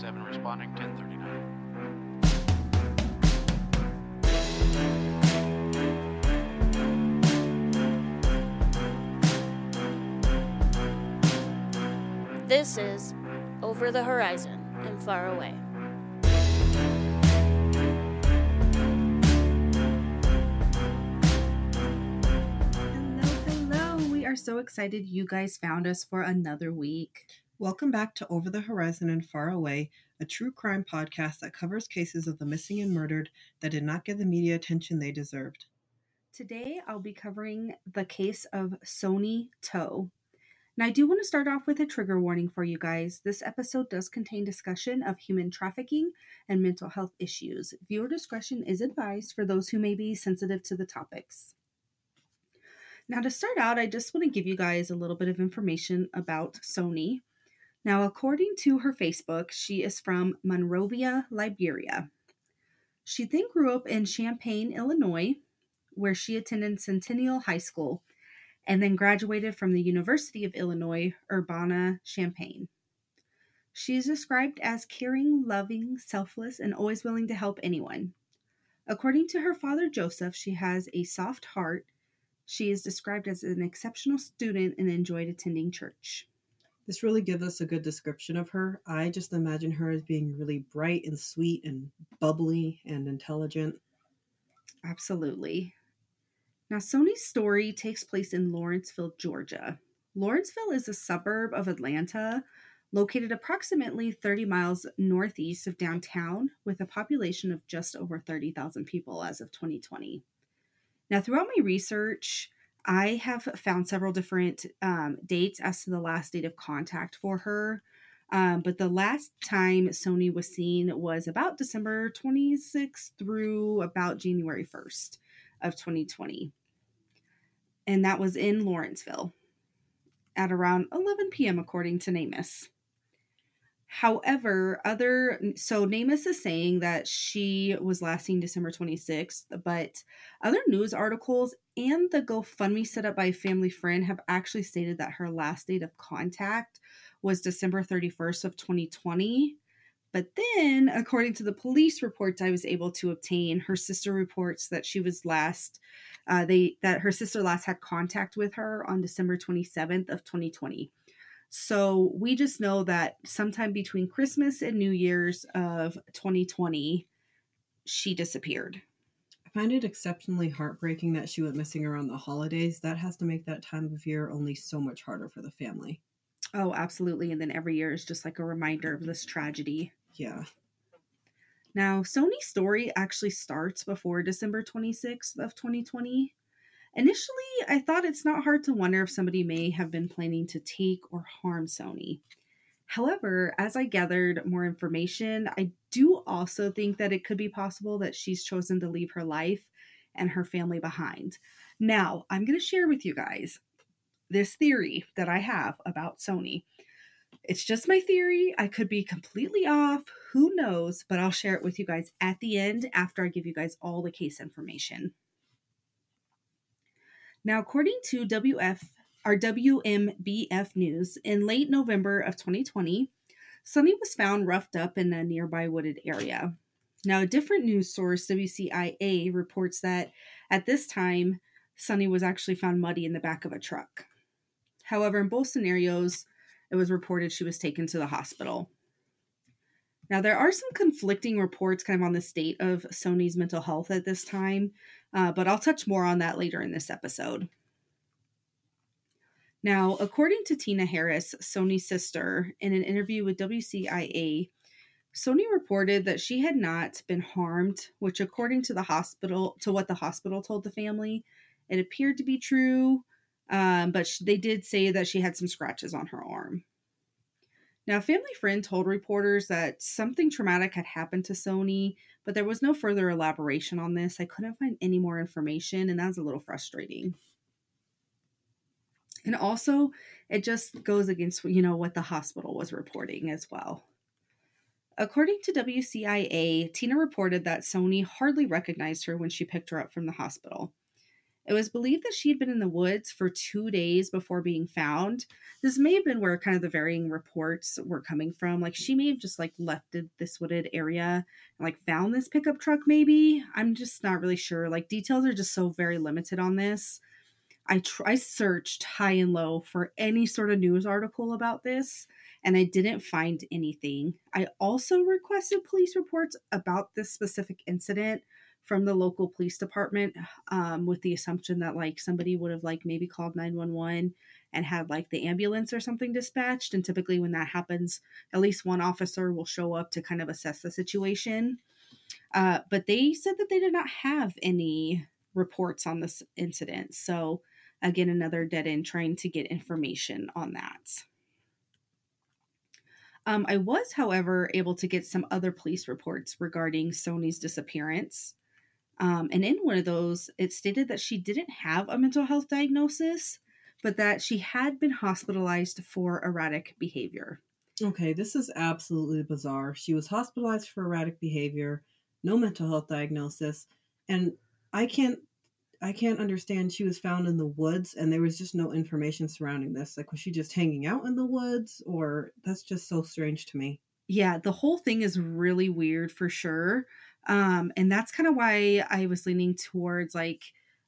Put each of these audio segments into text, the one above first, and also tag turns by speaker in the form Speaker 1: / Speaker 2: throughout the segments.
Speaker 1: responding 1039.
Speaker 2: This is Over the Horizon and Far Away.
Speaker 3: Hello, hello. We are so excited you guys found us for another week.
Speaker 4: Welcome back to Over the Horizon and Far Away, a true crime podcast that covers cases of the missing and murdered that did not get the media attention they deserved.
Speaker 3: Today I'll be covering the case of Sonie Toe. Now, I do want to start off with a trigger warning for you guys. This episode does contain discussion of human trafficking and mental health issues. Viewer discretion is advised for those who may be sensitive to the topics. Now, to start out, I just want to give you guys a little bit of information about Sonie. Now, according to her Facebook, she is from Monrovia, Liberia. She then grew up in Champaign, Illinois, where she attended Centennial High School and then graduated from the University of Illinois, Urbana Champaign. She is described as caring, loving, selfless, and always willing to help anyone. According to her father, Joseph, she has a soft heart. She is described as an exceptional student and enjoyed attending church.
Speaker 4: This really gives us a good description of her. I just imagine her as being really bright and sweet and bubbly and intelligent.
Speaker 3: Absolutely. Now, Sonie's story takes place in Lawrenceville, Georgia. Lawrenceville is a suburb of Atlanta, located approximately 30 miles northeast of downtown, with a population of just over 30,000 people as of 2020. Now, throughout my research, I have found several different um, dates as to the last date of contact for her. Um, but the last time Sonie was seen was about December 26th through about January 1st of 2020. And that was in Lawrenceville at around 11 p.m., according to NamUs. However, other so NamUs is saying that she was last seen December 26th, but other news articles and the GoFundMe set up by a family friend have actually stated that her last date of contact was December 31st of 2020. But then, according to the police reports I was able to obtain, her sister reports that she was last uh, they that her sister last had contact with her on December 27th of 2020. So we just know that sometime between Christmas and New Year's of 2020, she disappeared.
Speaker 4: I find it exceptionally heartbreaking that she went missing around the holidays. That has to make that time of year only so much harder for the family.
Speaker 3: Oh, absolutely. And then every year is just like a reminder of this tragedy.
Speaker 4: Yeah.
Speaker 3: Now, Sonie's story actually starts before December 26th of 2020. Initially, I thought it's not hard to wonder if somebody may have been planning to take or harm Sonie. However, as I gathered more information, I do also think that it could be possible that she's chosen to leave her life and her family behind. Now, I'm going to share with you guys this theory that I have about Sonie. It's just my theory. I could be completely off. Who knows? But I'll share it with you guys at the end after I give you guys all the case information. Now, according to WF or WMBF News, in late November of 2020, Sonie was found roughed up in a nearby wooded area. Now, a different news source, WCIA, reports that at this time, Sonie was actually found muddy in the back of a truck. However, in both scenarios, it was reported she was taken to the hospital. Now, there are some conflicting reports kind of on the state of Sonie's mental health at this time, uh, but I'll touch more on that later in this episode. Now, according to Tina Harris, Sonie's sister, in an interview with WCIA, Sonie reported that she had not been harmed, which, according to the hospital, to what the hospital told the family, it appeared to be true. Um, but they did say that she had some scratches on her arm. Now, a family friend told reporters that something traumatic had happened to Sonie, but there was no further elaboration on this. I couldn't find any more information, and that was a little frustrating. And also, it just goes against you know what the hospital was reporting as well. According to WCIA, Tina reported that Sonie hardly recognized her when she picked her up from the hospital. It was believed that she had been in the woods for two days before being found. This may have been where kind of the varying reports were coming from. Like she may have just like left this wooded area and like found this pickup truck, maybe. I'm just not really sure. Like details are just so very limited on this. I tr- I searched high and low for any sort of news article about this and I didn't find anything. I also requested police reports about this specific incident from the local police department um, with the assumption that like somebody would have like maybe called 911 and had like the ambulance or something dispatched and typically when that happens at least one officer will show up to kind of assess the situation uh, but they said that they did not have any reports on this incident so again another dead end trying to get information on that um, I was, however, able to get some other police reports regarding Sonie's disappearance. Um, and in one of those, it stated that she didn't have a mental health diagnosis, but that she had been hospitalized for erratic behavior.
Speaker 4: Okay, this is absolutely bizarre. She was hospitalized for erratic behavior, no mental health diagnosis, and I can't I can't understand she was found in the woods and there was just no information surrounding this. Like was she just hanging out in the woods or that's just so strange to me.
Speaker 3: Yeah, the whole thing is really weird for sure. Um, and that's kind of why I was leaning towards like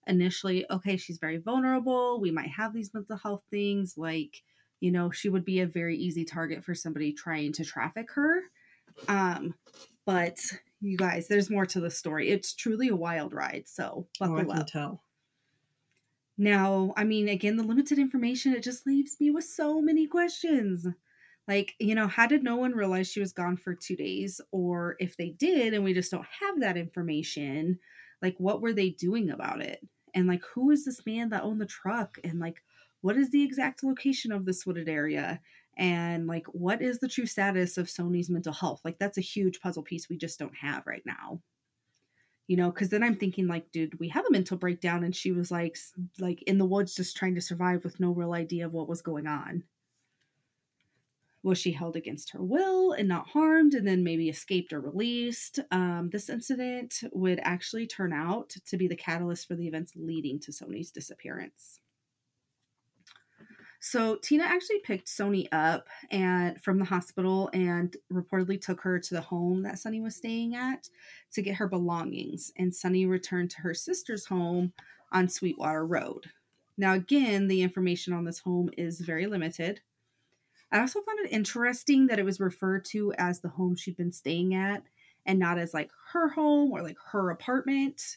Speaker 3: initially, okay, she's very vulnerable. We might have these mental health things. Like, you know, she would be a very easy target for somebody trying to traffic her. Um, but you guys, there's more to the story. It's truly a wild ride. So buckle
Speaker 4: oh, I can
Speaker 3: up.
Speaker 4: tell.
Speaker 3: Now, I mean, again, the limited information, it just leaves me with so many questions. Like, you know, how did no one realize she was gone for two days? Or if they did and we just don't have that information, like, what were they doing about it? And, like, who is this man that owned the truck? And, like, what is the exact location of this wooded area? And, like, what is the true status of Sonie's mental health? Like, that's a huge puzzle piece we just don't have right now you know because then i'm thinking like dude we have a mental breakdown and she was like like in the woods just trying to survive with no real idea of what was going on was she held against her will and not harmed and then maybe escaped or released? Um, this incident would actually turn out to be the catalyst for the events leading to Sonie's disappearance. So Tina actually picked Sonie up and from the hospital and reportedly took her to the home that Sonie was staying at to get her belongings. And Sonie returned to her sister's home on Sweetwater Road. Now, again, the information on this home is very limited. I also found it interesting that it was referred to as the home she'd been staying at and not as like her home or like her apartment.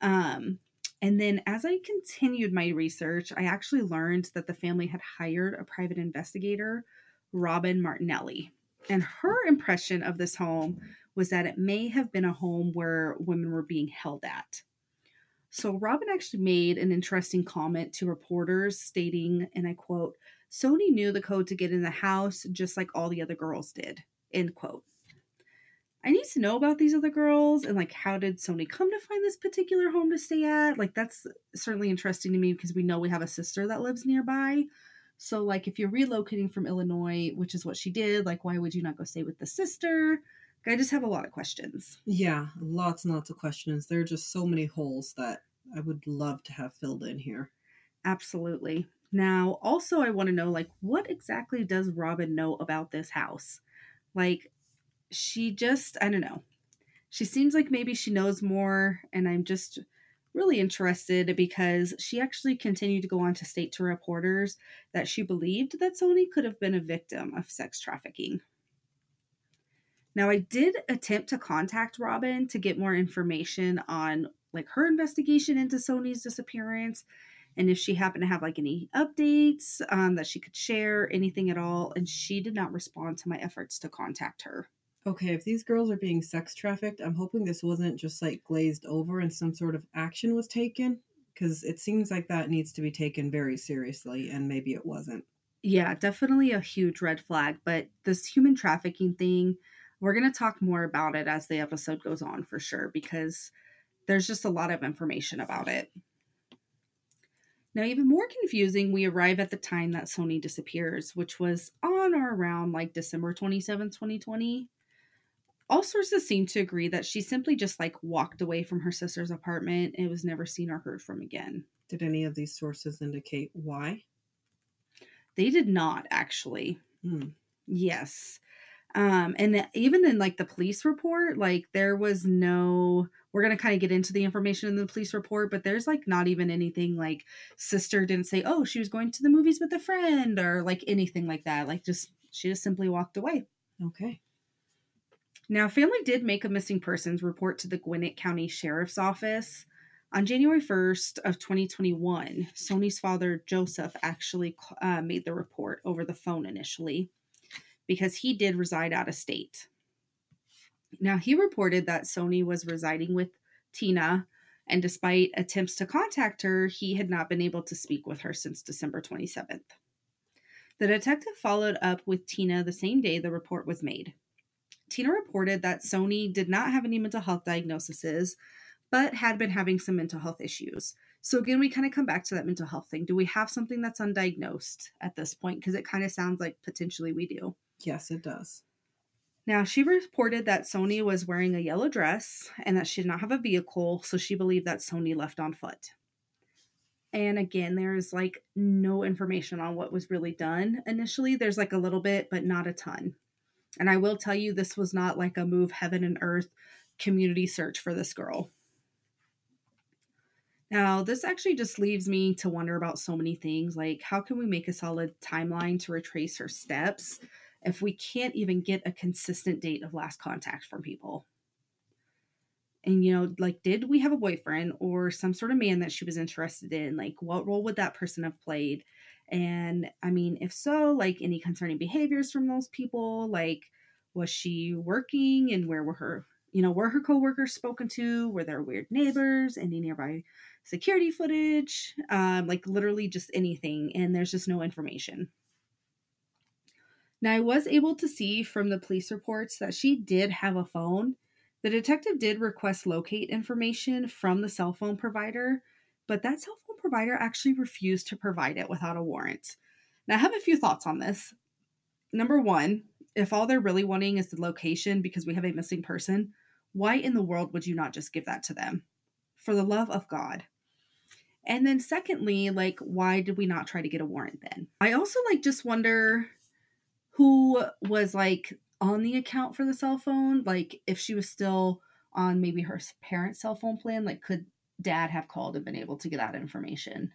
Speaker 3: Um, and then as I continued my research, I actually learned that the family had hired a private investigator, Robin Martinelli. And her impression of this home was that it may have been a home where women were being held at. So Robin actually made an interesting comment to reporters stating, and I quote, Sonie knew the code to get in the house just like all the other girls did. End quote. I need to know about these other girls and like how did Sonie come to find this particular home to stay at? Like that's certainly interesting to me because we know we have a sister that lives nearby. So like if you're relocating from Illinois, which is what she did, like why would you not go stay with the sister? I just have a lot of questions.
Speaker 4: Yeah, lots and lots of questions. There are just so many holes that I would love to have filled in here.
Speaker 3: Absolutely. Now, also, I want to know like, what exactly does Robin know about this house? Like, she just, I don't know. She seems like maybe she knows more, and I'm just really interested because she actually continued to go on to state to reporters that she believed that Sonie could have been a victim of sex trafficking. Now, I did attempt to contact Robin to get more information on like her investigation into Sonie's disappearance and if she happened to have like any updates um, that she could share, anything at all. And she did not respond to my efforts to contact her.
Speaker 4: Okay, if these girls are being sex trafficked, I'm hoping this wasn't just like glazed over and some sort of action was taken because it seems like that needs to be taken very seriously and maybe it wasn't.
Speaker 3: Yeah, definitely a huge red flag. But this human trafficking thing, we're going to talk more about it as the episode goes on for sure because there's just a lot of information about it. Now, even more confusing, we arrive at the time that Sonie disappears, which was on or around like December 27, 2020. all sources seem to agree that she simply just like walked away from her sister's apartment and was never seen or heard from again.
Speaker 4: Did any of these sources indicate why?
Speaker 3: They did not actually.
Speaker 4: Hmm.
Speaker 3: Yes. Um, and even in like the police report, like there was no, we're going to kind of get into the information in the police report, but there's like not even anything like sister didn't say, oh, she was going to the movies with a friend or like anything like that. Like just, she just simply walked away.
Speaker 4: Okay.
Speaker 3: Now, family did make a missing persons report to the Gwinnett County Sheriff's Office. On January 1st of 2021, Sonie's father, Joseph, actually uh, made the report over the phone initially because he did reside out of state. Now, he reported that Sonie was residing with Tina, and despite attempts to contact her, he had not been able to speak with her since December 27th. The detective followed up with Tina the same day the report was made. Tina reported that Sonie did not have any mental health diagnoses, but had been having some mental health issues. So, again, we kind of come back to that mental health thing. Do we have something that's undiagnosed at this point? Because it kind of sounds like potentially we do.
Speaker 4: Yes, it does.
Speaker 3: Now, she reported that Sonie was wearing a yellow dress and that she did not have a vehicle, so she believed that Sonie left on foot. And again, there's like no information on what was really done initially. There's like a little bit, but not a ton. And I will tell you, this was not like a move heaven and earth community search for this girl. Now, this actually just leaves me to wonder about so many things. Like, how can we make a solid timeline to retrace her steps if we can't even get a consistent date of last contact from people? And, you know, like, did we have a boyfriend or some sort of man that she was interested in? Like, what role would that person have played? And I mean, if so, like, any concerning behaviors from those people? Like, was she working and where were her, you know, were her coworkers spoken to? Were there weird neighbors? Any nearby security footage, um, like literally just anything, and there's just no information. Now, I was able to see from the police reports that she did have a phone. The detective did request locate information from the cell phone provider, but that cell phone provider actually refused to provide it without a warrant. Now, I have a few thoughts on this. Number one, if all they're really wanting is the location because we have a missing person, why in the world would you not just give that to them? For the love of God. And then secondly, like why did we not try to get a warrant then? I also like just wonder who was like on the account for the cell phone, like if she was still on maybe her parents' cell phone plan, like could dad have called and been able to get that information?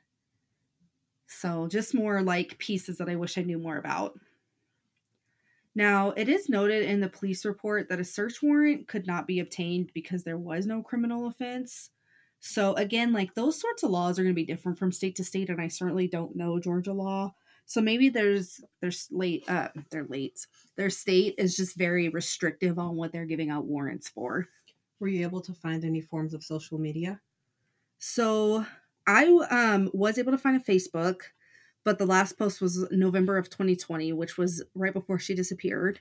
Speaker 3: So just more like pieces that I wish I knew more about. Now, it is noted in the police report that a search warrant could not be obtained because there was no criminal offense. So again, like those sorts of laws are going to be different from state to state, and I certainly don't know Georgia law. So maybe there's there's late uh they're late. Their state is just very restrictive on what they're giving out warrants for.
Speaker 4: Were you able to find any forms of social media?
Speaker 3: So I um was able to find a Facebook, but the last post was November of 2020, which was right before she disappeared.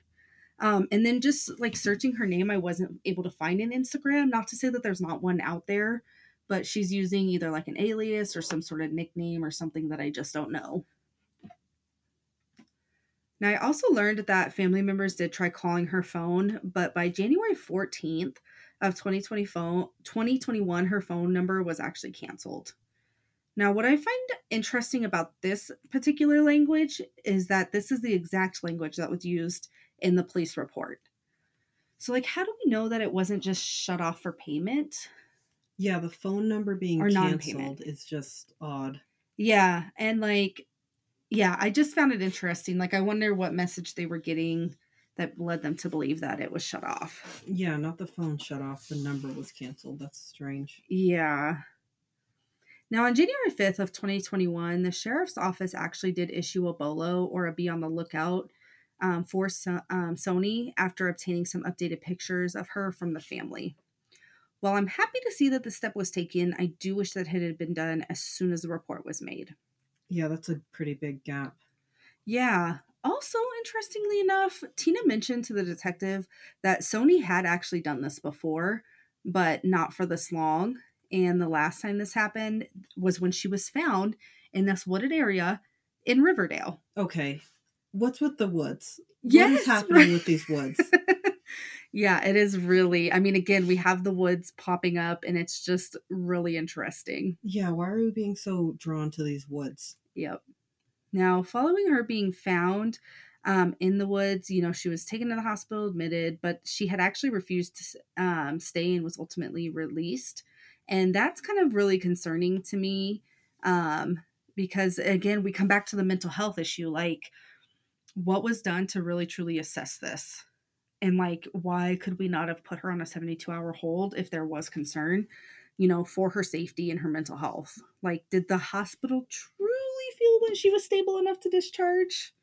Speaker 3: Um, and then just like searching her name, I wasn't able to find an Instagram. Not to say that there's not one out there, but she's using either like an alias or some sort of nickname or something that I just don't know. Now, I also learned that family members did try calling her phone, but by January 14th of 2020 phone, 2021, her phone number was actually canceled. Now, what I find interesting about this particular language is that this is the exact language that was used in the police report. So, like, how do we know that it wasn't just shut off for payment?
Speaker 4: Yeah, the phone number being
Speaker 3: Or non-payment.
Speaker 4: canceled is just odd.
Speaker 3: Yeah, and like, yeah, I just found it interesting. Like, I wonder what message they were getting that led them to believe that it was shut off.
Speaker 4: Yeah, not the phone shut off. The number was canceled. That's strange.
Speaker 3: Yeah. Now, on January 5th of 2021, the sheriff's office actually did issue a bolo or a be on the lookout um, for so- um, Sonie after obtaining some updated pictures of her from the family. While I'm happy to see that the step was taken, I do wish that it had been done as soon as the report was made.
Speaker 4: Yeah, that's a pretty big gap.
Speaker 3: Yeah. Also, interestingly enough, Tina mentioned to the detective that Sonie had actually done this before, but not for this long. And the last time this happened was when she was found in this wooded area in Riverdale.
Speaker 4: Okay. What's with the woods? what
Speaker 3: Yes,
Speaker 4: is happening
Speaker 3: right.
Speaker 4: with these woods?
Speaker 3: Yeah, it is really. I mean, again, we have the woods popping up and it's just really interesting.
Speaker 4: Yeah, why are we being so drawn to these woods?
Speaker 3: Yep. Now, following her being found um, in the woods, you know, she was taken to the hospital, admitted, but she had actually refused to um, stay and was ultimately released. And that's kind of really concerning to me um, because, again, we come back to the mental health issue. Like, what was done to really truly assess this? And like why could we not have put her on a 72 hour hold if there was concern you know for her safety and her mental health? Like did the hospital truly feel that she was stable enough to discharge?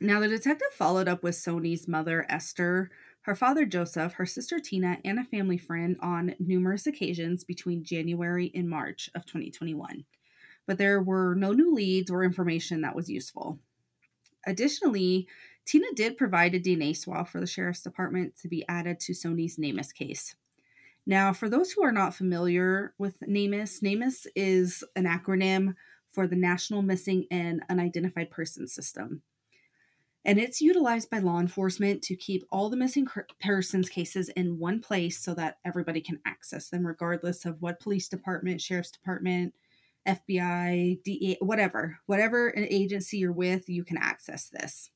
Speaker 3: Now the detective followed up with sonie's mother esther her father joseph her sister tina and a family friend on numerous occasions between january and march of 2021 but there were no new leads or information that was useful. Additionally Tina did provide a DNA swab for the sheriff's department to be added to Sonie's NamUs case. Now, for those who are not familiar with NamUs, NamUs is an acronym for the National Missing and Unidentified Persons System. And it's utilized by law enforcement to keep all the missing persons cases in one place so that everybody can access them, regardless of what police department, sheriff's department, FBI, DEA, whatever, whatever an agency you're with, you can access this.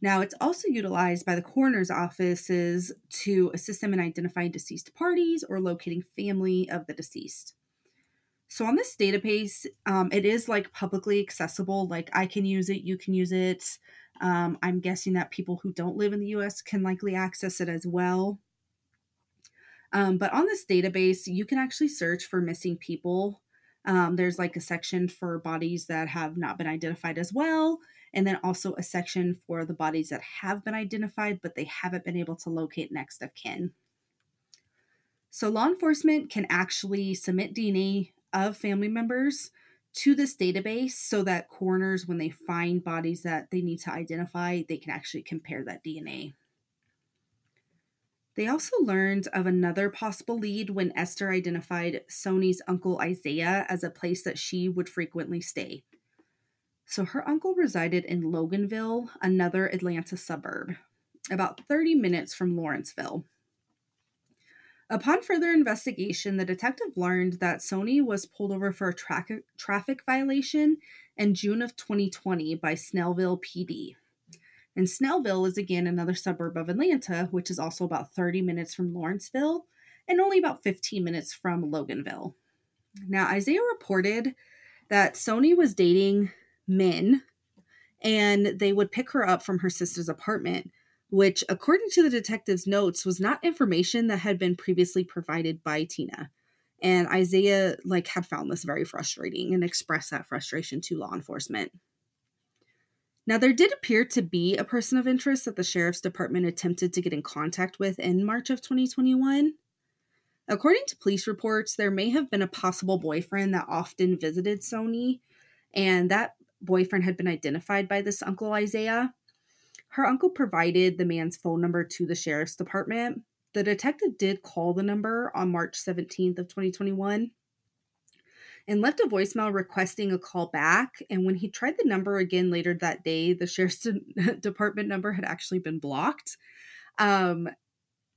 Speaker 3: Now, it's also utilized by the coroner's offices to assist them in identifying deceased parties or locating family of the deceased. So, on this database, um, it is like publicly accessible. Like, I can use it, you can use it. Um, I'm guessing that people who don't live in the US can likely access it as well. Um, but on this database, you can actually search for missing people. Um, there's like a section for bodies that have not been identified as well and then also a section for the bodies that have been identified but they haven't been able to locate next of kin. So, law enforcement can actually submit DNA of family members to this database so that coroners, when they find bodies that they need to identify, they can actually compare that DNA. They also learned of another possible lead when Esther identified Sonie's uncle Isaiah as a place that she would frequently stay. So her uncle resided in Loganville, another Atlanta suburb, about 30 minutes from Lawrenceville. Upon further investigation, the detective learned that Sonie was pulled over for a tra- traffic violation in June of 2020 by Snellville PD. And Snellville is again another suburb of Atlanta, which is also about 30 minutes from Lawrenceville and only about 15 minutes from Loganville. Now, Isaiah reported that Sonie was dating men and they would pick her up from her sister's apartment which according to the detective's notes was not information that had been previously provided by tina. And isaiah like had found this very frustrating and expressed that frustration to law enforcement. Now there did appear to be a person of interest that the sheriff's department attempted to get in contact with in march of 2021 according to police reports there may have been a possible boyfriend that often visited sonie and that boyfriend had been identified by this Uncle Isaiah. Her uncle provided the man's phone number to the sheriff's department. The detective did call the number on March 17th of 2021 and left a voicemail requesting a call back. And when he tried the number again later that day, the sheriff's department number had actually been blocked. Um,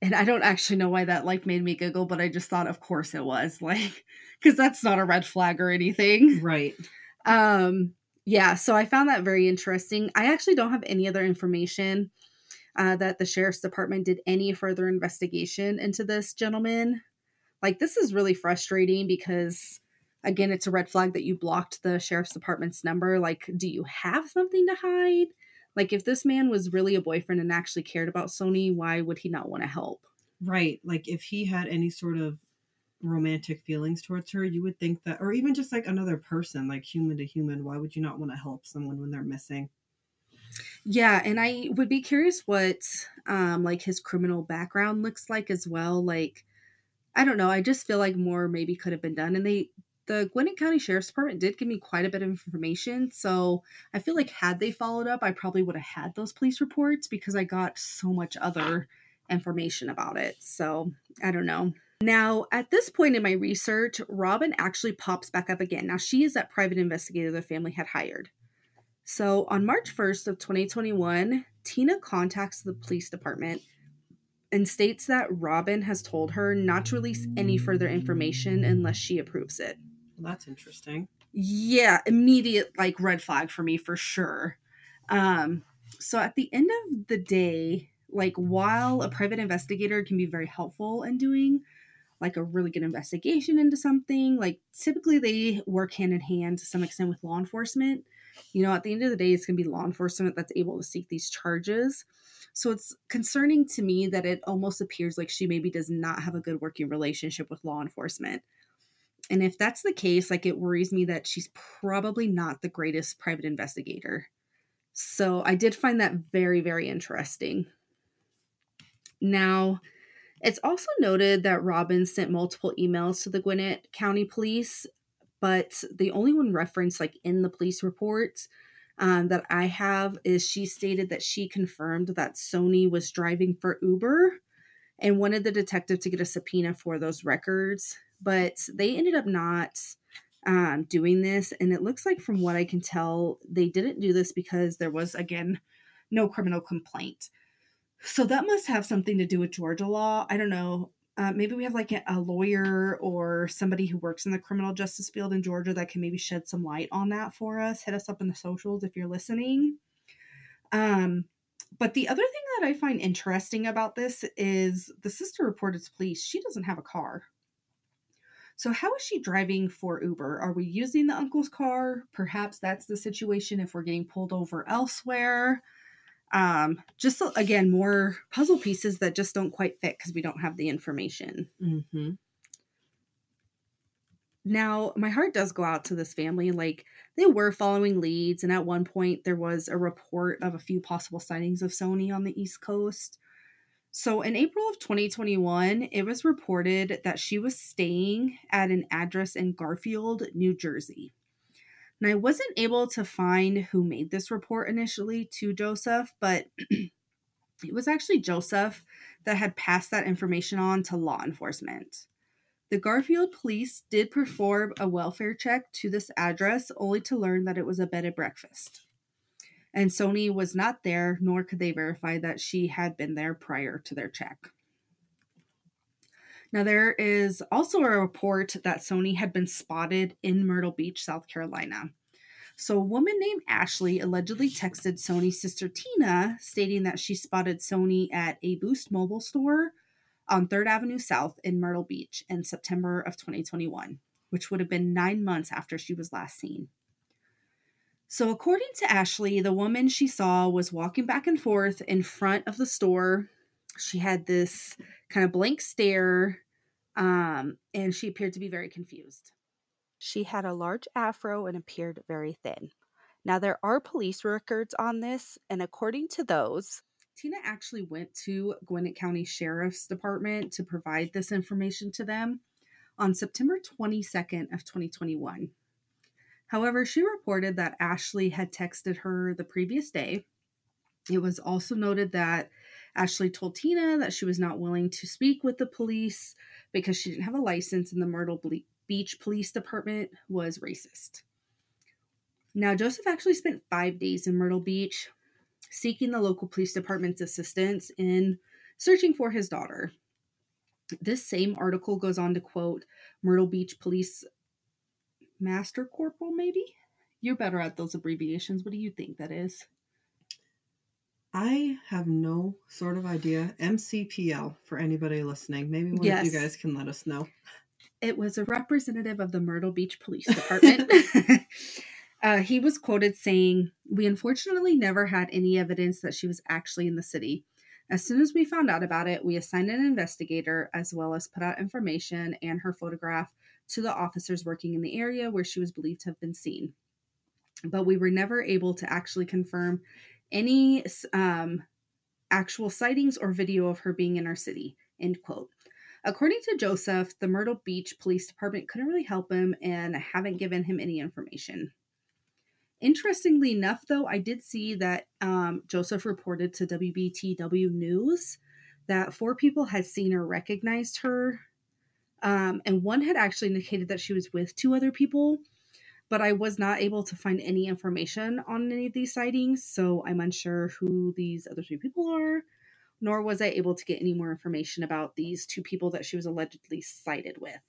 Speaker 3: and I don't actually know why that like made me giggle, but I just thought, of course, it was like because that's not a red flag or anything,
Speaker 4: right?
Speaker 3: Um, yeah, so I found that very interesting. I actually don't have any other information uh, that the sheriff's department did any further investigation into this gentleman. Like, this is really frustrating because, again, it's a red flag that you blocked the sheriff's department's number. Like, do you have something to hide? Like, if this man was really a boyfriend and actually cared about Sonie, why would he not want to help?
Speaker 4: Right. Like, if he had any sort of romantic feelings towards her, you would think that, or even just like another person, like human to human, why would you not want to help someone when they're missing?
Speaker 3: Yeah, and I would be curious what um like his criminal background looks like as well. Like I don't know, I just feel like more maybe could have been done and they the Gwinnett County Sheriff's Department did give me quite a bit of information. So I feel like had they followed up, I probably would have had those police reports because I got so much other information about it. So I don't know. Now, at this point in my research, Robin actually pops back up again. Now, she is that private investigator the family had hired. So, on March 1st of 2021, Tina contacts the police department and states that Robin has told her not to release any further information unless she approves it.
Speaker 4: Well, that's interesting.
Speaker 3: Yeah, immediate like red flag for me for sure. Um, so at the end of the day, like while a private investigator can be very helpful in doing like a really good investigation into something, like typically they work hand in hand to some extent with law enforcement. You know, at the end of the day, it's going to be law enforcement that's able to seek these charges. So it's concerning to me that it almost appears like she maybe does not have a good working relationship with law enforcement. And if that's the case, like it worries me that she's probably not the greatest private investigator. So I did find that very, very interesting. Now, it's also noted that Robbins sent multiple emails to the Gwinnett County Police, but the only one referenced, like in the police reports um, that I have, is she stated that she confirmed that Sonie was driving for Uber and wanted the detective to get a subpoena for those records, but they ended up not um, doing this. And it looks like, from what I can tell, they didn't do this because there was, again, no criminal complaint. So that must have something to do with Georgia law. I don't know. Uh, maybe we have like a, lawyer or somebody who works in the criminal justice field in Georgia that can maybe shed some light on that for us. Hit us up in the socials if you're listening. Um, but the other thing that I find interesting about this is the sister reported to police she doesn't have a car. So, how is she driving for Uber? Are we using the uncle's car? Perhaps that's the situation if we're getting pulled over elsewhere. Um, just again, more puzzle pieces that just don't quite fit because we don't have the information.
Speaker 4: Mm-hmm.
Speaker 3: Now, my heart does go out to this family. Like, they were following leads, and at one point, there was a report of a few possible sightings of Sonie on the East Coast. So, in April of 2021, it was reported that she was staying at an address in Garfield, New Jersey. And I wasn't able to find who made this report initially to Joseph, but it was actually Joseph that had passed that information on to law enforcement. The Garfield police did perform a welfare check to this address only to learn that it was a bed and breakfast. And Sonie was not there, nor could they verify that she had been there prior to their check. Now, there is also a report that Sonie had been spotted in Myrtle Beach, South Carolina. So, a woman named Ashley allegedly texted Sonie's sister Tina, stating that she spotted Sonie at a Boost mobile store on 3rd Avenue South in Myrtle Beach in September of 2021, which would have been nine months after she was last seen. So, according to Ashley, the woman she saw was walking back and forth in front of the store. She had this kind of blank stare um, and she appeared to be very confused. She had a large afro and appeared very thin. Now, there are police records on this, and according to those, Tina actually went to Gwinnett County Sheriff's Department to provide this information to them on September 22nd of 2021. However, she reported that Ashley had texted her the previous day. It was also noted that Ashley told Tina that she was not willing to speak with the police because she didn't have a license and the Myrtle Beach Police Department was racist. Now, Joseph actually spent five days in Myrtle Beach seeking the local police department's assistance in searching for his daughter. This same article goes on to quote Myrtle Beach Police Master Corporal, maybe? You're better at those abbreviations. What do you think that is?
Speaker 4: I have no sort of idea. MCPL for anybody listening. Maybe one yes. of you guys can let us know.
Speaker 3: It was a representative of the Myrtle Beach Police Department. uh, he was quoted saying, We unfortunately never had any evidence that she was actually in the city. As soon as we found out about it, we assigned an investigator as well as put out information and her photograph to the officers working in the area where she was believed to have been seen. But we were never able to actually confirm any um, actual sightings or video of her being in our city. End quote. According to Joseph, the Myrtle Beach Police Department couldn't really help him and haven't given him any information. Interestingly enough, though, I did see that um, Joseph reported to WBTW News that four people had seen or recognized her, um, and one had actually indicated that she was with two other people but I was not able to find any information on any of these sightings, so I'm unsure who these other three people are, nor was I able to get any more information about these two people that she was allegedly sighted with.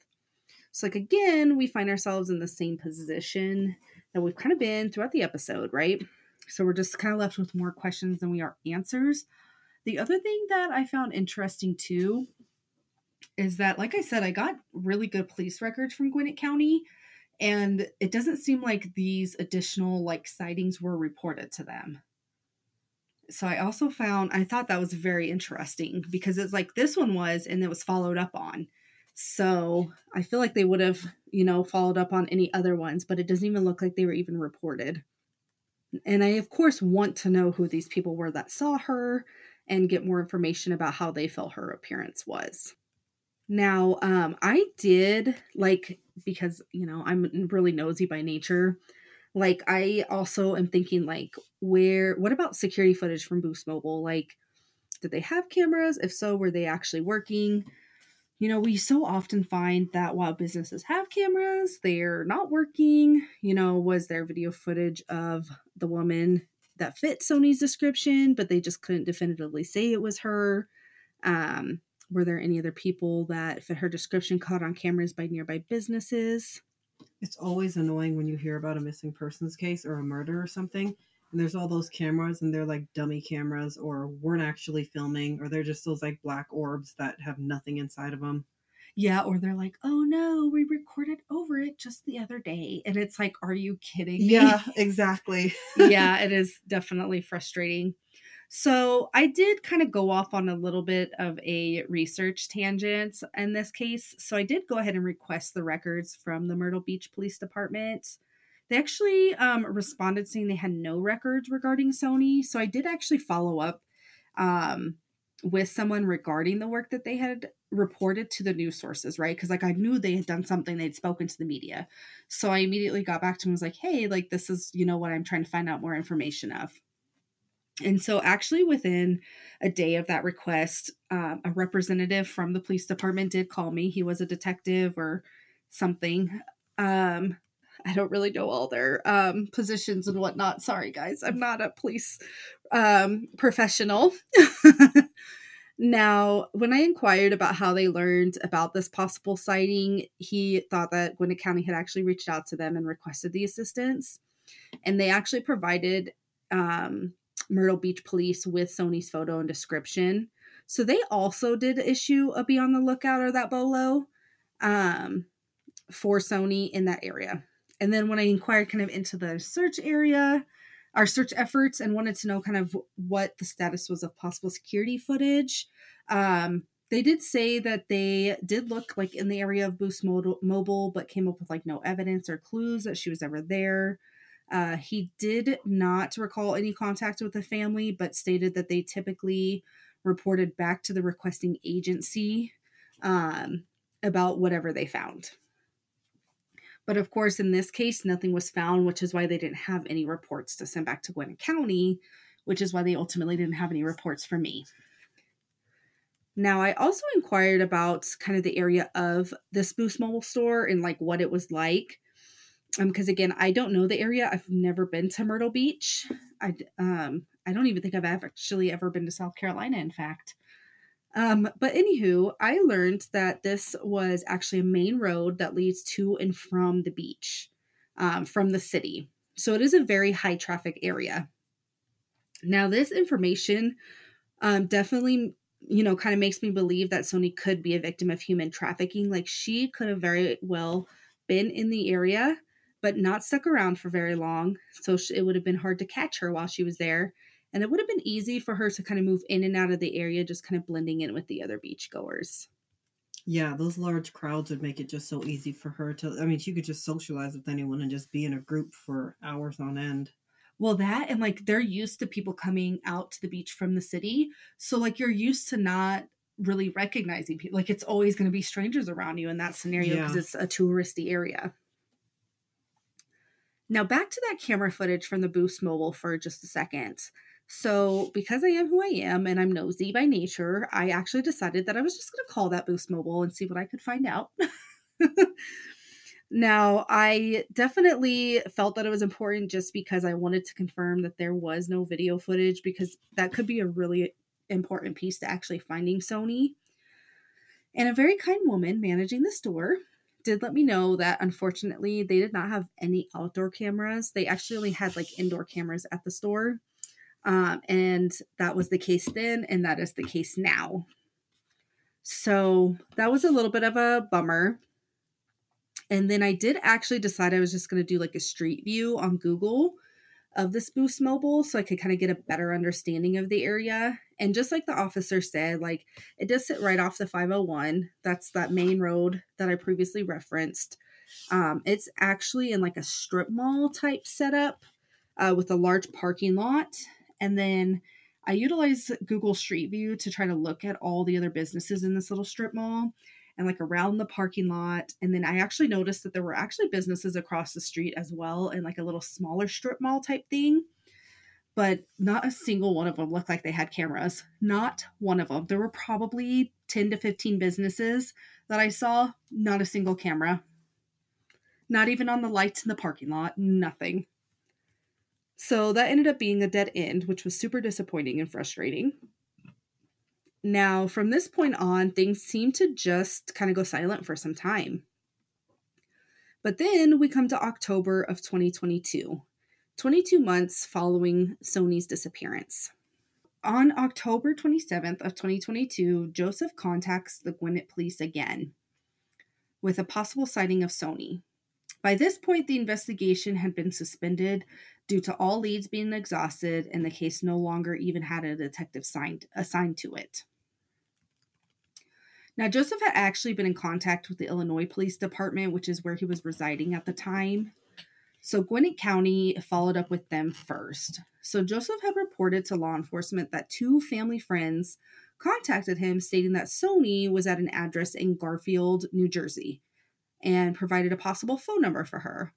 Speaker 3: So, like, again, we find ourselves in the same position that we've kind of been throughout the episode, right? So, we're just kind of left with more questions than we are answers. The other thing that I found interesting too is that, like I said, I got really good police records from Gwinnett County, and it doesn't seem like these additional like sightings were reported to them. So I also found I thought that was very interesting because it's like this one was and it was followed up on. So I feel like they would have, you know, followed up on any other ones, but it doesn't even look like they were even reported. And I, of course, want to know who these people were that saw her and get more information about how they felt her appearance was. Now, um, I did like because you know I'm really nosy by nature. Like, I also am thinking like, where? What about security footage from Boost Mobile? Like, did they have cameras? If so, were they actually working? You know, we so often find that while businesses have cameras, they're not working. You know, was there video footage of the woman that fit Sonie's description, but they just couldn't definitively say it was her? Um, were there any other people that fit her description caught on cameras by nearby businesses?
Speaker 4: It's always annoying when you hear about a missing persons case or a murder or something, and there's all those cameras, and they're like dummy cameras, or weren't actually filming, or they're just those like black orbs that have nothing inside of them.
Speaker 3: Yeah, or they're like, oh no, we recorded over it just the other day. And it's like, are you kidding me?
Speaker 4: Yeah, exactly.
Speaker 3: yeah, it is definitely frustrating. So I did kind of go off on a little bit of a research tangent in this case. So I did go ahead and request the records from the Myrtle Beach Police Department. They actually um, responded saying they had no records regarding Sonie. So I did actually follow up um, with someone regarding the work that they had reported to the news sources, right? Because like I knew they had done something, they'd spoken to the media. So I immediately got back to him and was like, hey, like this is, you know, what I'm trying to find out more information of. And so, actually, within a day of that request, um, a representative from the police department did call me. He was a detective or something. Um, I don't really know all their um, positions and whatnot. Sorry, guys. I'm not a police um, professional. now, when I inquired about how they learned about this possible sighting, he thought that Gwinnett County had actually reached out to them and requested the assistance. And they actually provided um, Myrtle Beach Police with Sonie's photo and description. So they also did issue a be on the lookout or that bolo um, for Sonie in that area. And then when I inquired kind of into the search area, our search efforts, and wanted to know kind of what the status was of possible security footage, um, they did say that they did look like in the area of Boost Mobile, but came up with like no evidence or clues that she was ever there. Uh, he did not recall any contact with the family, but stated that they typically reported back to the requesting agency um, about whatever they found. But of course, in this case, nothing was found, which is why they didn't have any reports to send back to Gwinnett County, which is why they ultimately didn't have any reports for me. Now, I also inquired about kind of the area of this Boost Mobile store and like what it was like um because again i don't know the area. I've never been to myrtle beach. I um i don't even think i've actually ever been to south carolina in fact. Um but anywho i learned that this was actually a main road that leads to and from the beach um, from the city. So it is a very high traffic area. Now this information um definitely you know kind of makes me believe that sonie could be a victim of human trafficking. Like she could have very well been in the area but not stuck around for very long. So it would have been hard to catch her while she was there. And it would have been easy for her to kind of move in and out of the area, just kind of blending in with the other beachgoers.
Speaker 4: Yeah, those large crowds would make it just so easy for her to. I mean, she could just socialize with anyone and just be in a group for hours on end.
Speaker 3: Well, that and like they're used to people coming out to the beach from the city. So, like, you're used to not really recognizing people. Like, it's always going to be strangers around you in that scenario because yeah. it's a touristy area. Now, back to that camera footage from the Boost Mobile for just a second. So, because I am who I am and I'm nosy by nature, I actually decided that I was just going to call that Boost Mobile and see what I could find out. now, I definitely felt that it was important just because I wanted to confirm that there was no video footage because that could be a really important piece to actually finding Sonie. And a very kind woman managing the store did let me know that unfortunately they did not have any outdoor cameras. They actually only had like indoor cameras at the store. Um, and that was the case then, and that is the case now. So that was a little bit of a bummer. And then I did actually decide I was just going to do like a street view on Google of the Spruce Mobile so I could kind of get a better understanding of the area. And just like the officer said, like it does sit right off the 501. That's that main road that I previously referenced. Um, it's actually in like a strip mall type setup uh, with a large parking lot. And then I utilize Google Street View to try to look at all the other businesses in this little strip mall and like around the parking lot. And then I actually noticed that there were actually businesses across the street as well and like a little smaller strip mall type thing. But not a single one of them looked like they had cameras. Not one of them. There were probably 10 to 15 businesses that I saw, not a single camera. Not even on the lights in the parking lot, nothing. So that ended up being a dead end, which was super disappointing and frustrating. Now, from this point on, things seem to just kind of go silent for some time. But then we come to October of 2022, 22 months following Sonie's disappearance. On October 27th of 2022, Joseph contacts the Gwinnett police again with a possible sighting of Sonie. By this point, the investigation had been suspended due to all leads being exhausted and the case no longer even had a detective signed, assigned to it. Now, Joseph had actually been in contact with the Illinois Police Department, which is where he was residing at the time. So, Gwinnett County followed up with them first. So, Joseph had reported to law enforcement that two family friends contacted him stating that Sonie was at an address in Garfield, New Jersey, and provided a possible phone number for her.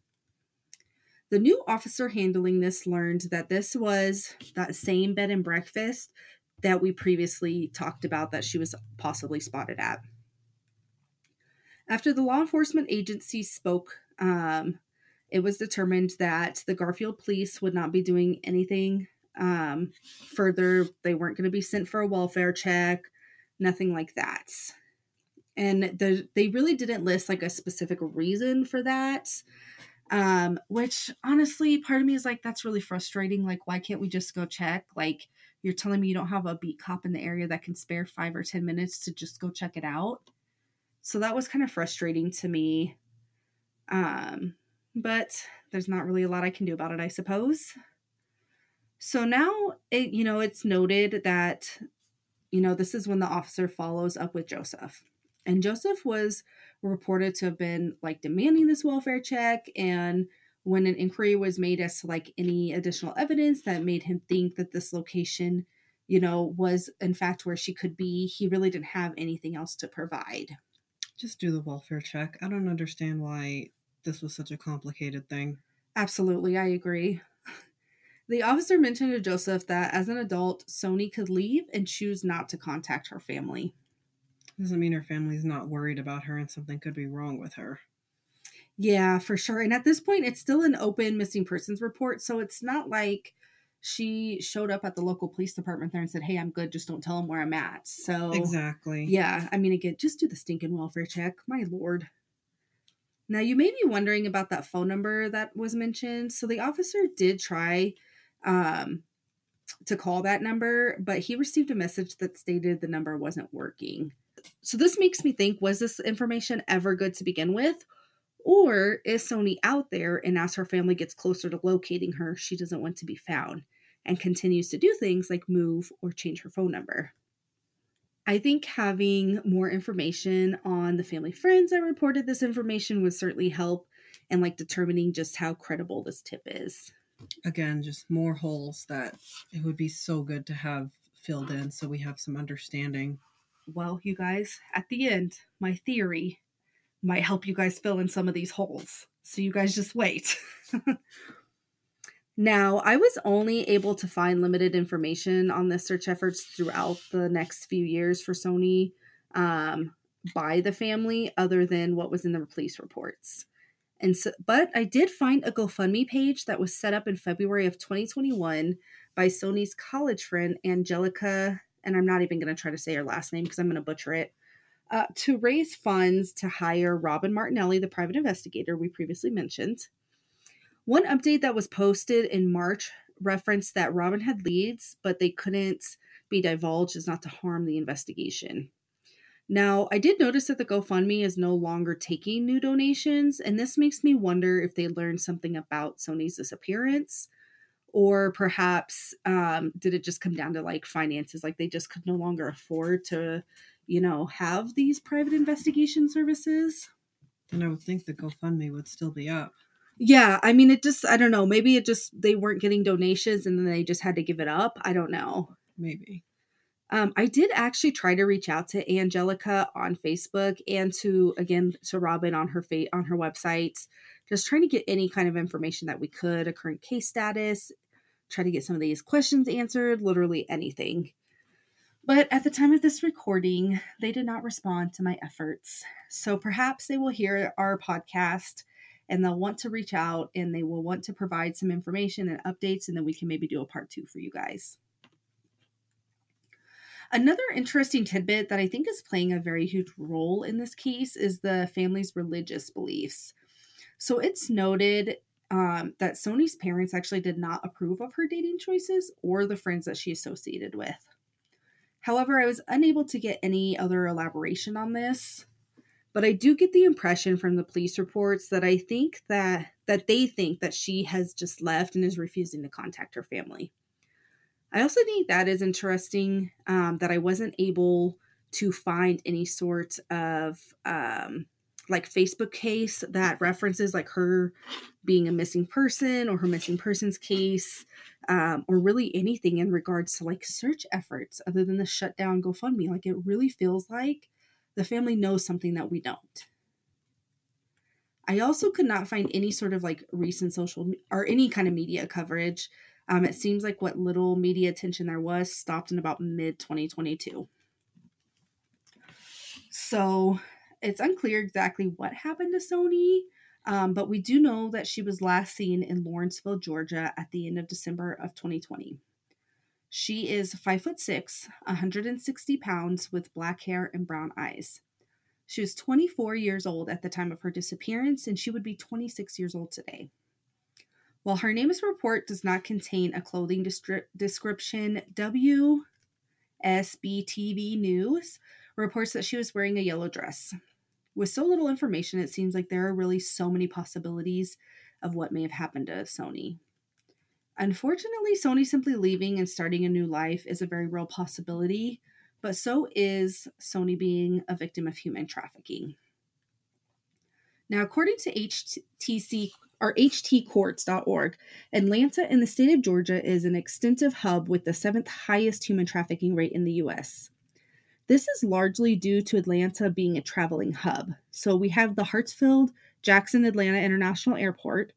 Speaker 3: The new officer handling this learned that this was that same bed and breakfast that we previously talked about that she was possibly spotted at. After the law enforcement agency spoke, um, it was determined that the Garfield police would not be doing anything um, further. They weren't going to be sent for a welfare check, nothing like that. And the, they really didn't list like a specific reason for that. Um, which honestly, part of me is like, that's really frustrating. Like, why can't we just go check? Like, you're telling me you don't have a beat cop in the area that can spare five or 10 minutes to just go check it out. So that was kind of frustrating to me. Um, but there's not really a lot I can do about it, I suppose. So now it, you know, it's noted that, you know, this is when the officer follows up with Joseph. And Joseph was reported to have been like demanding this welfare check and when an inquiry was made as to like any additional evidence that made him think that this location you know was in fact where she could be he really didn't have anything else to provide.
Speaker 4: Just do the welfare check. I don't understand why this was such a complicated thing.
Speaker 3: Absolutely i agree. The officer mentioned to joseph that as an adult sonie could leave and choose not to contact her family
Speaker 4: doesn't mean her family's not worried about her and something could be wrong with her
Speaker 3: yeah, for sure. And at this point, it's still an open missing persons report. So it's not like she showed up at the local police department there and said, Hey, I'm good. Just don't tell them where I'm at. So,
Speaker 4: exactly.
Speaker 3: Yeah. I mean, again, just do the stinking welfare check. My lord. Now, you may be wondering about that phone number that was mentioned. So, the officer did try um, to call that number, but he received a message that stated the number wasn't working. So, this makes me think was this information ever good to begin with? Or is Sonie out there and as her family gets closer to locating her, she doesn't want to be found and continues to do things like move or change her phone number? I think having more information on the family friends that reported this information would certainly help in like determining just how credible this tip is.
Speaker 4: Again, just more holes that it would be so good to have filled in so we have some understanding.
Speaker 3: Well, you guys, at the end, my theory might help you guys fill in some of these holes. So you guys just wait. now, I was only able to find limited information on the search efforts throughout the next few years for Sonie um, by the family, other than what was in the police reports. And so, but I did find a GoFundMe page that was set up in February of 2021 by Sonie's college friend Angelica and I'm not even going to try to say her last name because I'm going to butcher it, uh, to raise funds to hire Robin Martinelli, the private investigator we previously mentioned. One update that was posted in March referenced that Robin had leads, but they couldn't be divulged as not to harm the investigation. Now, I did notice that the GoFundMe is no longer taking new donations, and this makes me wonder if they learned something about Sonie's disappearance, or perhaps um, did it just come down to like finances? Like they just could no longer afford to, you know, have these private investigation services.
Speaker 4: And I would think the GoFundMe would still be up.
Speaker 3: Yeah, I mean, it just, I don't know. Maybe it just, they weren't getting donations and then they just had to give it up. I don't know.
Speaker 4: Maybe.
Speaker 3: Um, I did actually try to reach out to Angelica on Facebook and to again to Robin on her fa- on her website, just trying to get any kind of information that we could, a current case status, try to get some of these questions answered, literally anything. But at the time of this recording, they did not respond to my efforts. So perhaps they will hear our podcast and they'll want to reach out and they will want to provide some information and updates, and then we can maybe do a part two for you guys. Another interesting tidbit that I think is playing a very huge role in this case is the family's religious beliefs. So it's noted um, that Sonie's parents actually did not approve of her dating choices or the friends that she associated with. However, I was unable to get any other elaboration on this, but I do get the impression from the police reports that I think that that they think that she has just left and is refusing to contact her family. I also think that is interesting um, that I wasn't able to find any sort of um, like Facebook case that references like her being a missing person or her missing persons case um, or really anything in regards to like search efforts other than the shutdown GoFundMe. Like it really feels like the family knows something that we don't. I also could not find any sort of like recent social or any kind of media coverage um, it seems like what little media attention there was stopped in about mid 2022. So it's unclear exactly what happened to Sonie, um, but we do know that she was last seen in Lawrenceville, Georgia at the end of December of 2020. She is five foot six, 160 pounds, with black hair and brown eyes. She was 24 years old at the time of her disappearance, and she would be 26 years old today. While her NamUs report does not contain a clothing distri- description, WSBTV News reports that she was wearing a yellow dress. With so little information, it seems like there are really so many possibilities of what may have happened to Sonie. Unfortunately, Sonie simply leaving and starting a new life is a very real possibility, but so is Sonie being a victim of human trafficking. Now, according to HTC or htcourts.org, Atlanta in the state of Georgia is an extensive hub with the seventh highest human trafficking rate in the US. This is largely due to Atlanta being a traveling hub. So we have the Hartsfield Jackson Atlanta International Airport,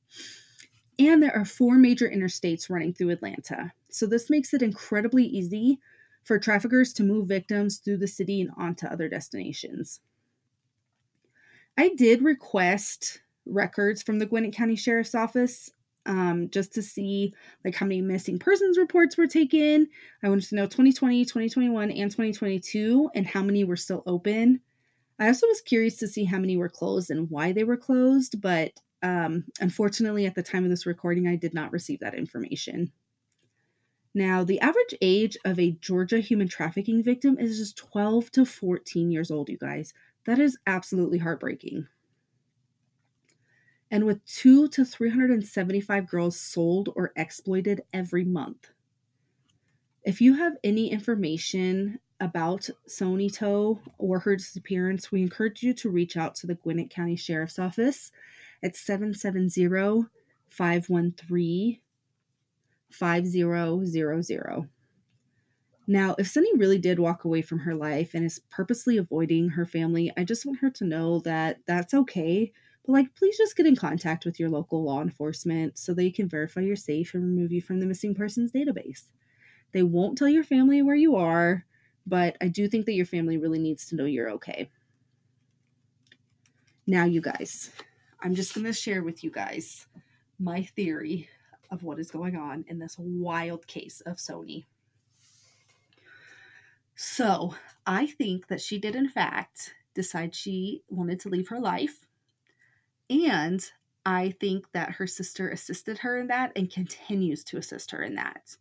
Speaker 3: and there are four major interstates running through Atlanta. So this makes it incredibly easy for traffickers to move victims through the city and onto other destinations. I did request records from the Gwinnett County Sheriff's Office um, just to see like how many missing persons reports were taken. I wanted to know 2020, 2021, and 2022 and how many were still open. I also was curious to see how many were closed and why they were closed, but um, unfortunately, at the time of this recording, I did not receive that information. Now, the average age of a Georgia human trafficking victim is just 12 to 14 years old, you guys. That is absolutely heartbreaking. And with two to 375 girls sold or exploited every month. If you have any information about Sonie Toe or her disappearance, we encourage you to reach out to the Gwinnett County Sheriff's Office at 770 513 5000. Now, if Sonie really did walk away from her life and is purposely avoiding her family, I just want her to know that that's okay. But, like, please just get in contact with your local law enforcement so they can verify you're safe and remove you from the missing persons database. They won't tell your family where you are, but I do think that your family really needs to know you're okay. Now, you guys, I'm just going to share with you guys my theory of what is going on in this wild case of Sonie. So I think that she did, in fact, decide she wanted to leave her life. And I think that her sister assisted her in that and continues to assist her in that.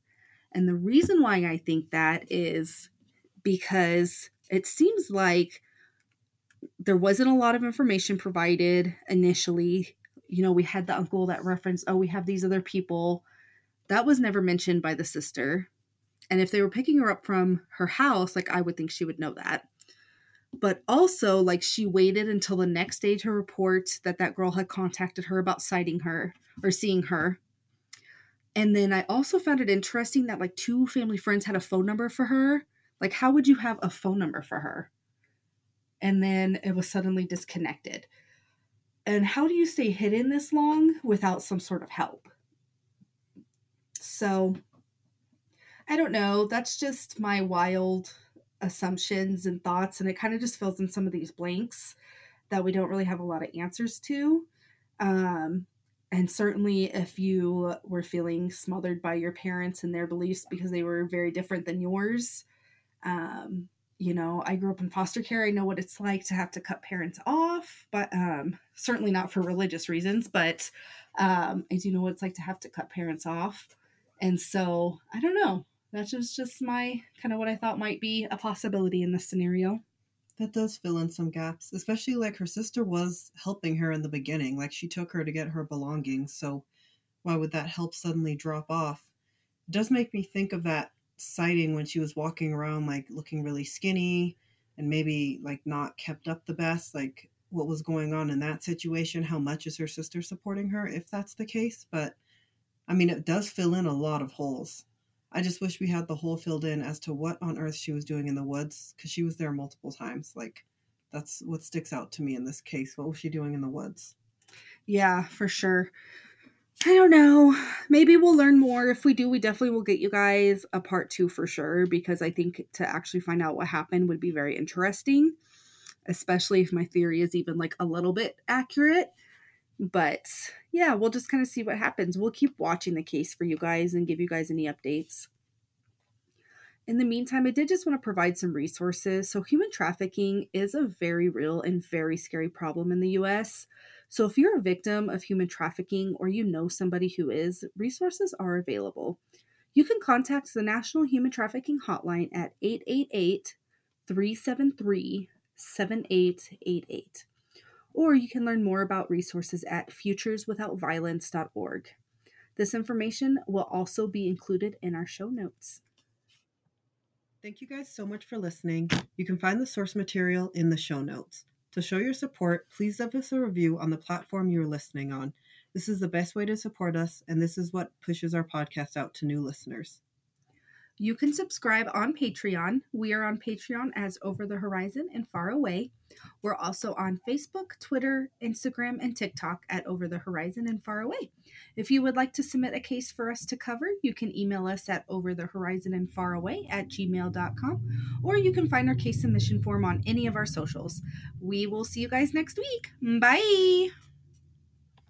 Speaker 3: And the reason why I think that is because it seems like there wasn't a lot of information provided initially. You know, we had the uncle that referenced, oh, we have these other people. That was never mentioned by the sister. And if they were picking her up from her house, like I would think she would know that. But also, like she waited until the next day to report that that girl had contacted her about sighting her or seeing her. And then I also found it interesting that like two family friends had a phone number for her. Like, how would you have a phone number for her? And then it was suddenly disconnected. And how do you stay hidden this long without some sort of help? So I don't know. That's just my wild assumptions and thoughts. And it kind of just fills in some of these blanks that we don't really have a lot of answers to. Um, and certainly, if you were feeling smothered by your parents and their beliefs because they were very different than yours, um, you know, I grew up in foster care. I know what it's like to have to cut parents off, but um, certainly not for religious reasons. But um, I do know what it's like to have to cut parents off. And so I don't know. That's just, just my kind of what I thought might be a possibility in this scenario.
Speaker 4: That does fill in some gaps, especially like her sister was helping her in the beginning. Like she took her to get her belongings. So why would that help suddenly drop off? It does make me think of that sighting when she was walking around, like looking really skinny and maybe like not kept up the best. Like what was going on in that situation? How much is her sister supporting her if that's the case? But I mean, it does fill in a lot of holes. I just wish we had the hole filled in as to what on earth she was doing in the woods because she was there multiple times. Like, that's what sticks out to me in this case. What was she doing in the woods?
Speaker 3: Yeah, for sure. I don't know. Maybe we'll learn more. If we do, we definitely will get you guys a part two for sure because I think to actually find out what happened would be very interesting, especially if my theory is even like a little bit accurate. But yeah, we'll just kind of see what happens. We'll keep watching the case for you guys and give you guys any updates. In the meantime, I did just want to provide some resources. So, human trafficking is a very real and very scary problem in the US. So, if you're a victim of human trafficking or you know somebody who is, resources are available. You can contact the National Human Trafficking Hotline at 888 373 7888 or you can learn more about resources at futureswithoutviolence.org. This information will also be included in our show notes.
Speaker 4: Thank you guys so much for listening. You can find the source material in the show notes. To show your support, please leave us a review on the platform you are listening on. This is the best way to support us, and this is what pushes our podcast out to new listeners.
Speaker 3: You can subscribe on Patreon. We are on Patreon as Over the Horizon and Far Away. We're also on Facebook, Twitter, Instagram, and TikTok at Over the Horizon and Far Away. If you would like to submit a case for us to cover, you can email us at over the horizon and far away at gmail.com, or you can find our case submission form on any of our socials. We will see you guys next week. Bye.